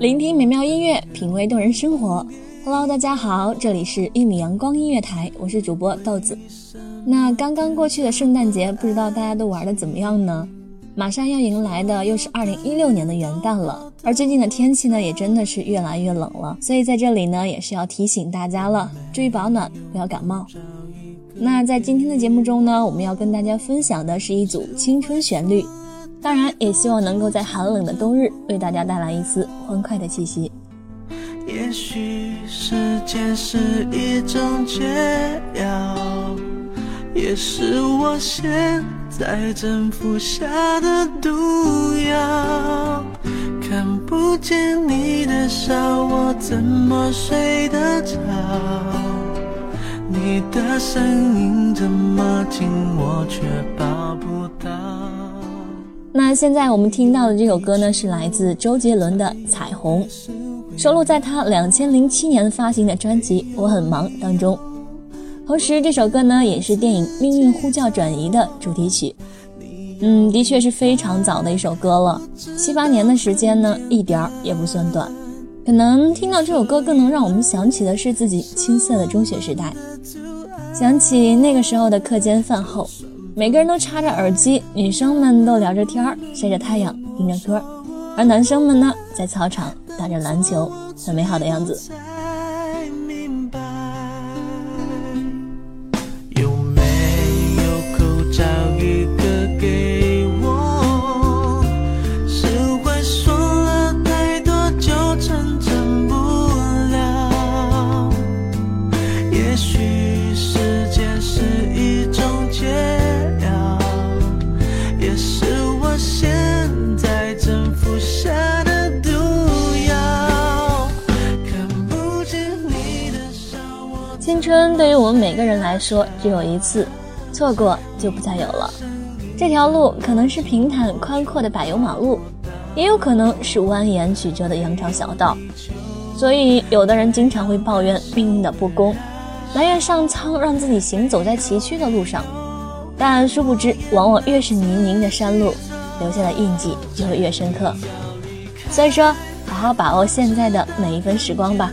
聆听美妙音乐，品味动人生活。Hello，大家好，这里是一米阳光音乐台，我是主播豆子。那刚刚过去的圣诞节，不知道大家都玩的怎么样呢？马上要迎来的又是二零一六年的元旦了，而最近的天气呢，也真的是越来越冷了，所以在这里呢，也是要提醒大家了，注意保暖，不要感冒。那在今天的节目中呢，我们要跟大家分享的是一组青春旋律，当然也希望能够在寒冷的冬日为大家带来一丝欢快的气息。也许时间是一种解药，也是我现在正服下的毒药。看不见你的笑，我怎么睡得着？你的声音这么近，我却抱。那现在我们听到的这首歌呢，是来自周杰伦的《彩虹》，收录在他两千零七年发行的专辑《我很忙》当中。同时，这首歌呢，也是电影《命运呼叫转移》的主题曲。嗯，的确是非常早的一首歌了，七八年的时间呢，一点儿也不算短。可能听到这首歌，更能让我们想起的是自己青涩的中学时代，想起那个时候的课间饭后，每个人都插着耳机，女生们都聊着天儿，晒着太阳，听着歌，而男生们呢，在操场打着篮球，很美好的样子。青春对于我们每个人来说只有一次，错过就不再有了。这条路可能是平坦宽阔的柏油马路，也有可能是蜿蜒曲折的羊肠小道。所以，有的人经常会抱怨命运的不公，埋怨上苍让自己行走在崎岖的路上。但殊不知，往往越是泥泞的山路，留下的印记就会越深刻。所以说，好好把握现在的每一分时光吧，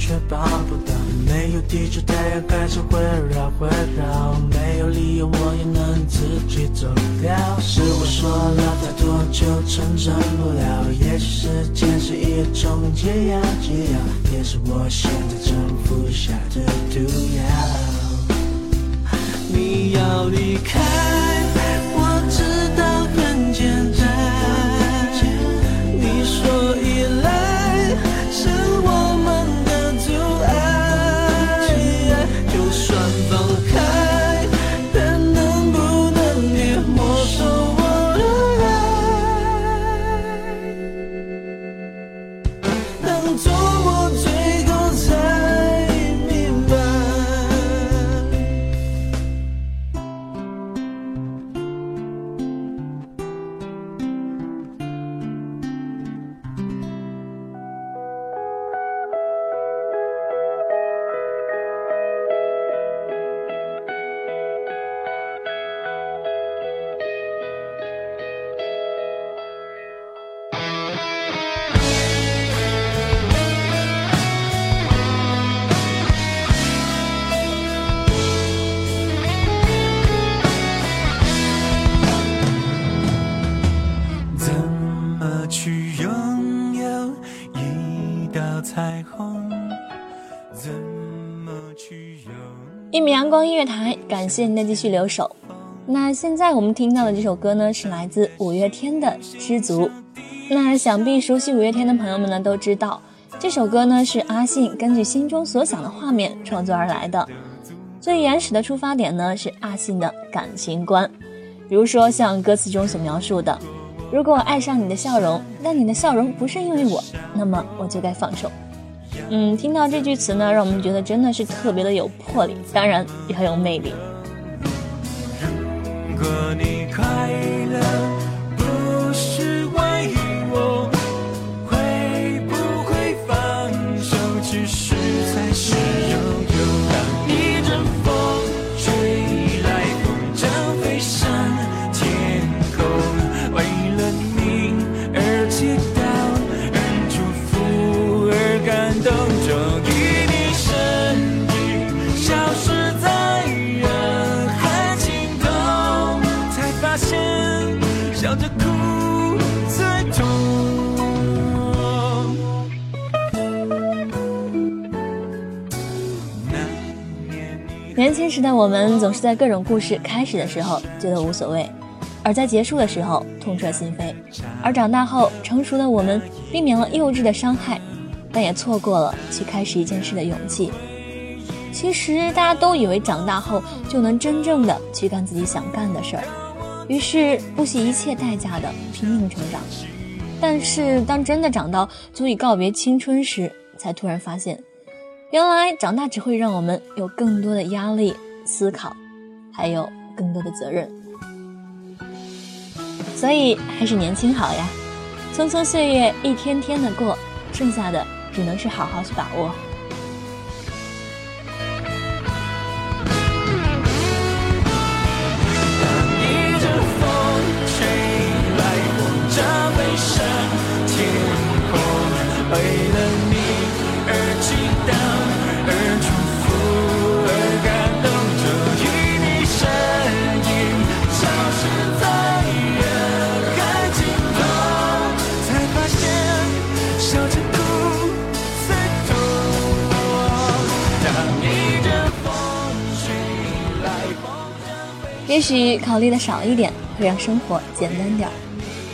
却抱不到。没有地球，太阳还是会绕会绕，没有理由我也能自己走掉。是我说了太多就成真不了，也许时间是一种解药，解药也是我现在正服下的毒药。你要离开彩虹怎么去一米阳光音乐台，感谢您的继续留守。那现在我们听到的这首歌呢，是来自五月天的《知足》。那想必熟悉五月天的朋友们呢，都知道这首歌呢是阿信根据心中所想的画面创作而来的。最原始的出发点呢是阿信的感情观，比如说像歌词中所描述的：“如果我爱上你的笑容，但你的笑容不是因为我，那么我就该放手。”嗯，听到这句词呢，让我们觉得真的是特别的有魄力，当然也很有魅力。如果你快乐年轻时的我们总是在各种故事开始的时候觉得无所谓，而在结束的时候痛彻心扉；而长大后成熟的我们避免了幼稚的伤害，但也错过了去开始一件事的勇气。其实大家都以为长大后就能真正的去干自己想干的事儿，于是不惜一切代价的拼命成长。但是当真的长到足以告别青春时，才突然发现。原来长大只会让我们有更多的压力、思考，还有更多的责任。所以还是年轻好呀！匆匆岁月一天天的过，剩下的只能是好好去把握。一阵风吹来，风筝飞上天空，为了也许考虑的少一点，会让生活简单点儿，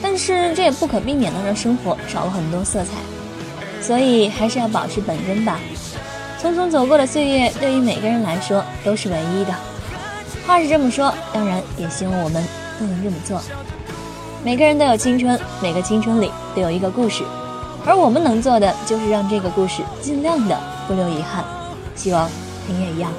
但是这也不可避免的让生活少了很多色彩。所以还是要保持本真吧。匆匆走过的岁月，对于每个人来说都是唯一的。话是这么说，当然也希望我们都能这么做。每个人都有青春，每个青春里都有一个故事，而我们能做的就是让这个故事尽量的不留遗憾。希望你也一样。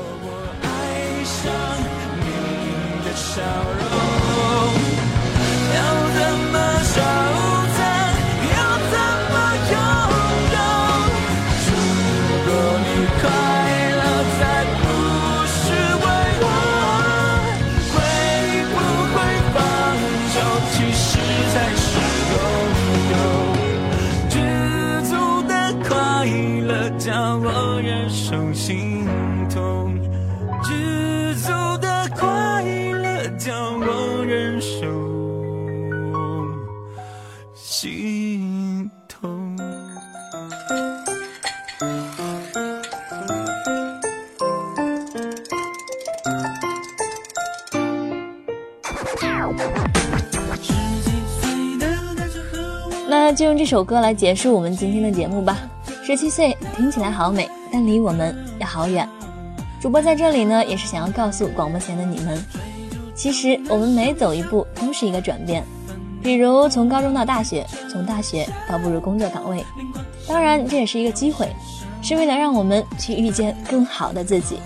忍受心痛。那时候，我那就用这首歌来结束我们今天的节目吧。十七岁听起来好美，但离我们也好远。主播在这里呢，也是想要告诉广播前的你们，其实我们每走一步都是一个转变。比如从高中到大学，从大学到步入工作岗位，当然这也是一个机会，是为了让我们去遇见更好的自己。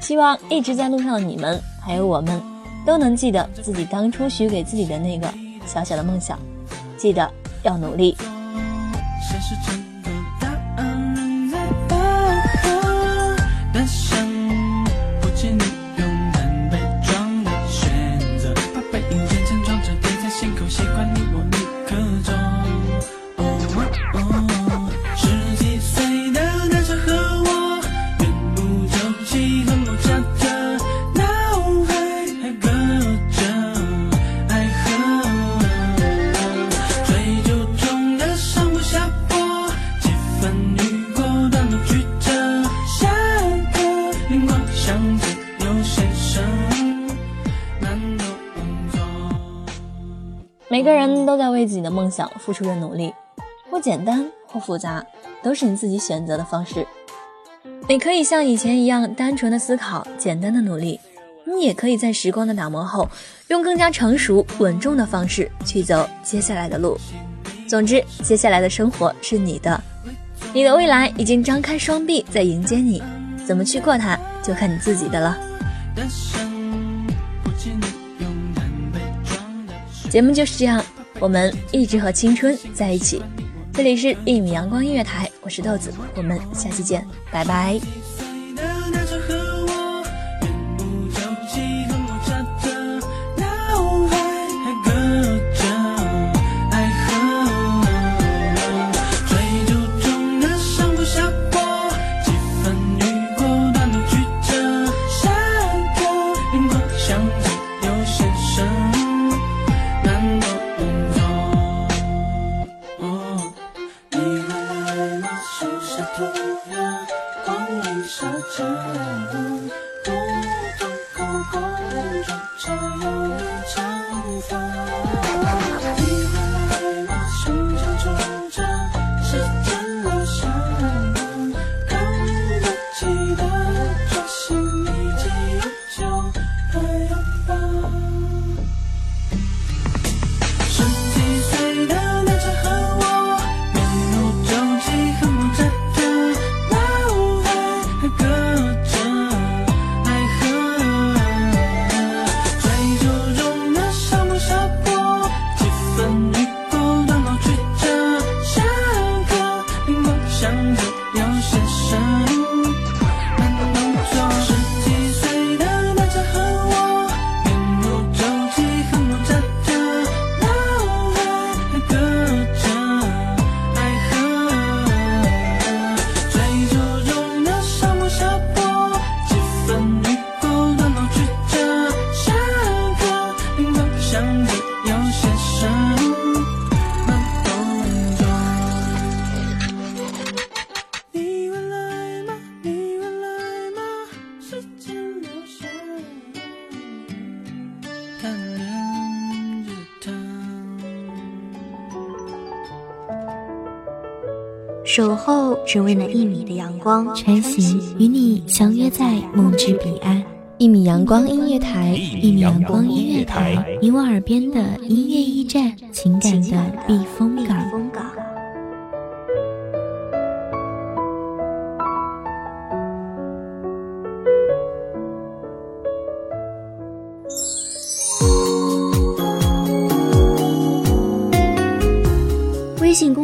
希望一直在路上的你们，还有我们，都能记得自己当初许给自己的那个小小的梦想，记得要努力。每个人都在为自己的梦想付出着努力，或简单或复杂，都是你自己选择的方式。你可以像以前一样单纯的思考，简单的努力；你也可以在时光的打磨后，用更加成熟稳重的方式去走接下来的路。总之，接下来的生活是你的，你的未来已经张开双臂在迎接你，怎么去过它，就看你自己的了。节目就是这样，我们一直和青春在一起。这里是一米阳光音乐台，我是豆子，我们下期见，拜拜。后只为那一米的阳光，穿行与你相约在梦之彼岸。一米阳光音乐台，一米阳光音乐台，你我耳边的音乐驿站，情感的避风港。